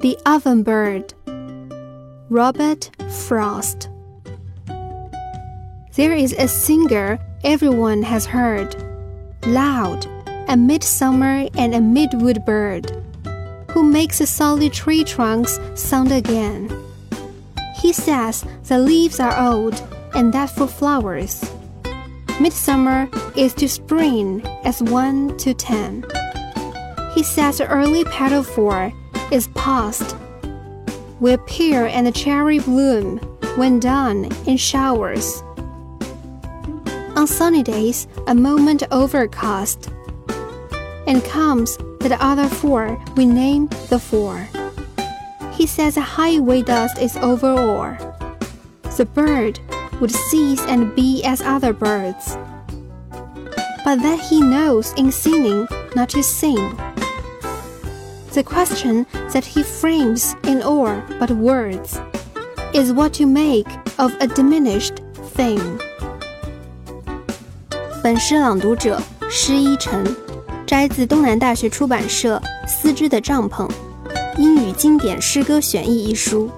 The Oven Bird, Robert Frost. There is a singer everyone has heard, loud, a midsummer and a midwood bird, who makes the solid tree trunks sound again. He says the leaves are old and that for flowers. Midsummer is to spring as one to ten. He says early petal four is past, where pear and cherry bloom when done in showers. On sunny days, a moment overcast, and comes that the other four we name the four. He says the highway dust is over all. The bird would cease and be as other birds, but that he knows in singing not to sing. The question that he frames in all but words is what you make of a diminished thing. 本诗朗读者施祎辰，摘自东南大学出版社《丝织的帐篷：英语经典诗歌选译》一书。